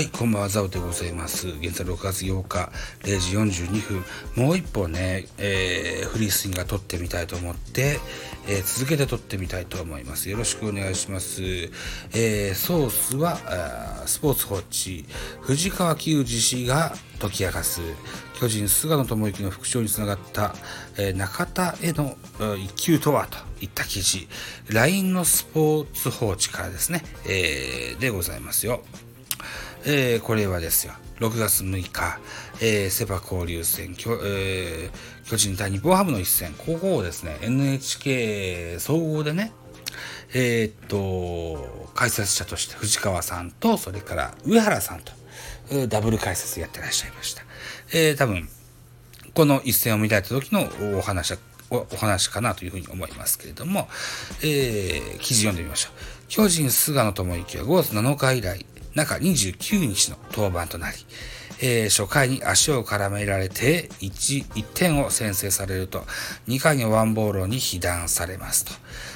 はい、こんばんは、ザオでございます。現在6月8日、0時42分、もう一本ね、えー、フリースインが撮ってみたいと思って、えー続けて撮ってみたいと思います。よろしくお願いします。えーソースは、スポーツ報知、藤川球児氏が解き明かす、巨人菅野智之の復唱につながった、えー中田への一球とはといった記事、LINE のスポーツ報知からですね、えーでございますよ。えーこれはですよ、6月6日、えーセ・パ交流戦、巨,、えー巨人対日本ハムの一戦、ここをですね、NHK 総合でね、えーっと、解説者として藤川さんと、それから上原さんと、ダブル解説やってらっしゃいました。えー多分、この一戦を見られた時のお話はおお話かなというふうに思いますけれども、えー記事読んでみましょう。巨人菅野智之は5月7日以来、中29日の登板となり、えー初回に足を絡められて 1, 1点を先制されると、2回のワンボールに被弾されますと。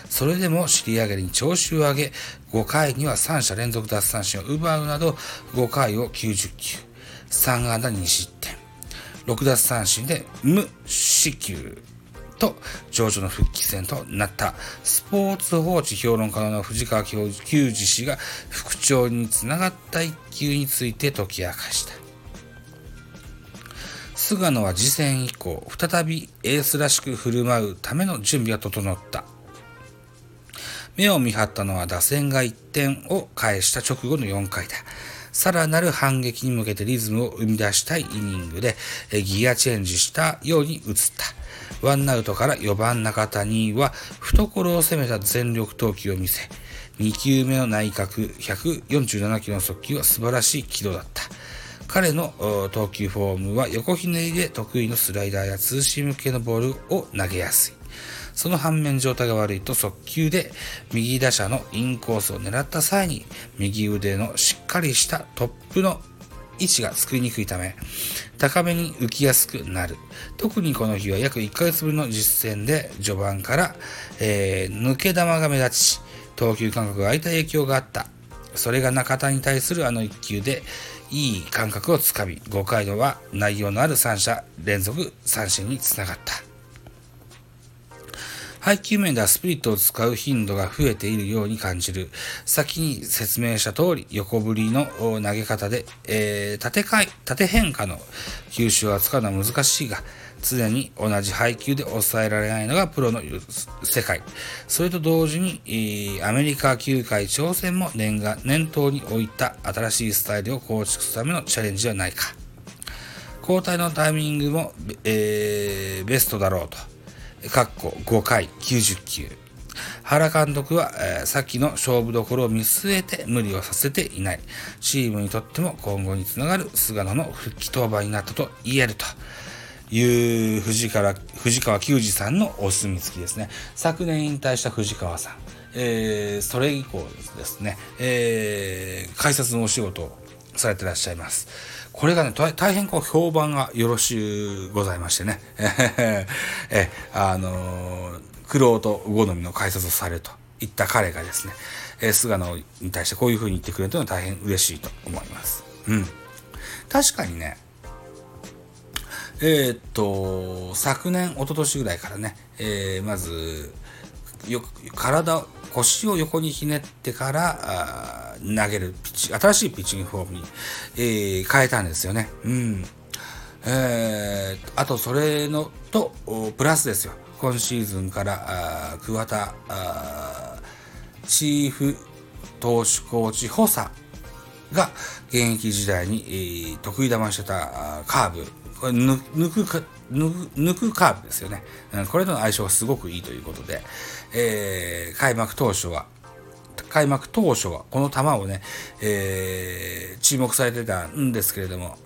それでも尻上げに調子を上げ、5回には3者連続奪三振を奪うなど、5回を90球、3安打2失点。6奪三振で無四球と上々の復帰戦となったスポーツ報知評論家の藤川球児氏が復調につながった一球について解き明かした。菅野は次戦以降、再びエースらしく振る舞うための準備が整った。目を見張ったのは打線が1点を返した直後の4回だ。さらなる反撃に向けてリズムを生み出したいイニングでギアチェンジしたように映った。ワンアウトから4番中田には懐を攻めた全力投球を見せ、2球目の内角147キロの速球は素晴らしい軌道だった。彼の投球フォームは横ひねりで得意のスライダーやツーシーム系のボールを投げやすい。その反面状態が悪いと速球で右打者のインコースを狙った際に右腕のしっかりしたトップの位置が作りにくいため高めに浮きやすくなる。特にこの日は約1ヶ月ぶりの実戦で序盤から、えー抜け球が目立ち投球間隔が空いた影響があった。それが中田に対するあの一球でいい感覚をつかみ5回のは内容のある3者連続三振につながった。配球面ではスプリットを使う頻度が増えているように感じる。先に説明した通り、横振りの投げ方で、えー縦かい縦変化の球種を扱うのは難しいが、常に同じ配球で抑えられないのがプロの世界。それと同時に、アメリカ球界挑戦も念が念頭に置いた新しいスタイルを構築するためのチャレンジではないか。交代のタイミングも、えーベストだろうと。かっこ5回90球。原監督は、えーさっきの勝負どころを見据えて無理をさせていない。チームにとっても今後につながる菅野の復帰登板になったと言えるという藤川藤川球児さんのお墨付きですね。昨年引退した藤川さん。えーそれ以降ですね、えー解説のお仕事をされてらっしゃいます。これがね、大変こう評判がよろしゅうございましてね。え、あのー、苦労と好みの解説をされるといった彼がですね、えー菅野に対してこういうふうに言ってくれるというのは大変嬉しいと思います。うん。確かにね、えーっと、昨年、一昨年ぐらいからね、えーまず、よく体、腰を横にひねってから投げるピッチ、新しいピッチングフォームに、えー変えたんですよね。うん。えーあと、それのと、プラスですよ。今シーズンから、桑田、チーフ投手コーチ補佐が現役時代に、えー得意玉してたカーブ、これ抜くか抜くカーブですよね、うんこれとの相性がすごくいいということで、えー開幕当初は、開幕当初はこの球をね、えー注目されてたんですけれども、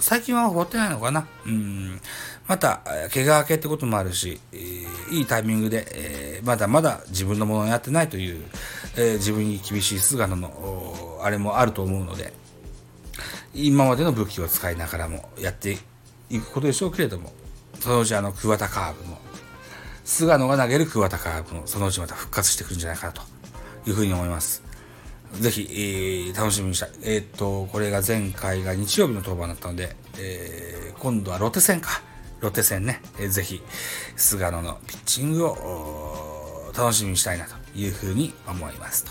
最近は放ってないのかな。うんまた、怪我明けってこともあるし、えーいいタイミングで、えーまだまだ自分のものをやってないという、えー自分に厳しい菅野の、あれもあると思うので、今までの武器を使いながらもやっていくことでしょうけれども、そのうちあの桑田カーブも、菅野が投げる桑田カーブも、そのうちまた復活してくるんじゃないかなというふうに思います。ぜひ、えー、楽しみにしたい。えー、っと、これが前回が日曜日の当番だったので、えー、今度はロッテ戦か。ロッテ戦ね、えー、ぜひ、菅野のピッチングを楽しみにしたいなというふうに思いますと。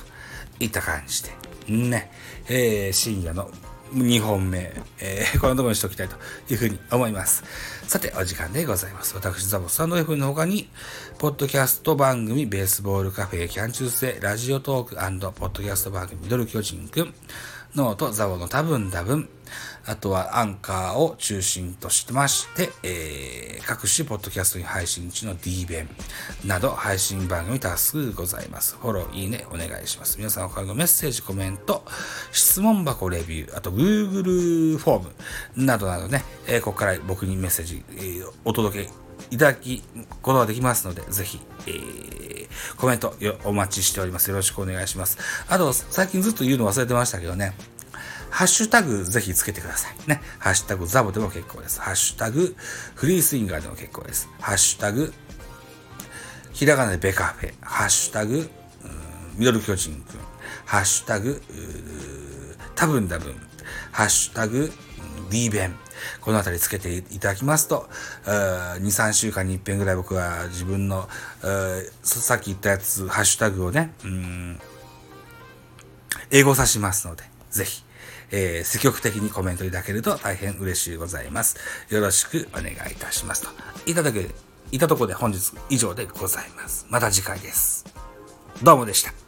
いった感じで。ね、えー、深夜の2本目、えー、このところにしておきたいというふうに思います。さて、お時間でございます。私、ザボスタンド F の他に、ポッドキャスト番組、ベースボールカフェ、キャン中世、ラジオトークポッドキャスト番組、ミドル巨人くん、ノート、ザボの多分多分、あとはアンカーを中心としてまして、えー、各種ポッドキャストに配信中の D 弁など配信番組多数ございます。フォロー、いいね、お願いします。皆さんからのメッセージ、コメント、質問箱レビュー、あと Google フォームなどなどね、えー、ここから僕にメッセージ、えー、お届けいただきことができますので、ぜひ、えー、コメントお待ちしております。よろしくお願いします。あと、最近ずっと言うの忘れてましたけどね、ハッシュタグぜひつけてください。ね。ハッシュタグザボでも結構です。ハッシュタグフリースインガーでも結構です。ハッシュタグひらがなでベカフェ。ハッシュタグミドル巨人くん。ハッシュタグ多分多分。ハッシュタグ D 弁。このあたりつけていただきますと、2、3週間に一遍ぐらい僕は自分の、さっき言ったやつ、ハッシュタグをね、英語さしますので、ぜひ、えー、積極的にコメントいただけると大変嬉しいございます。よろしくお願いいたしますと。いただけ、いたところで本日以上でございます。また次回です。どうもでした。